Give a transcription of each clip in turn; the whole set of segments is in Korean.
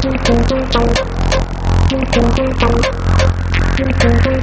띵띵띵동 띵띵띵동 띵띵띵동 띵띵띵동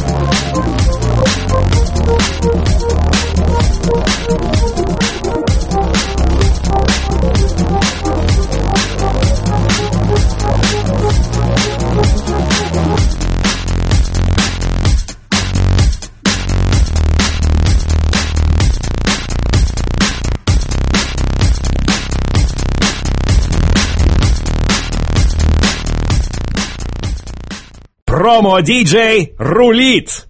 Промо-диджей рулит!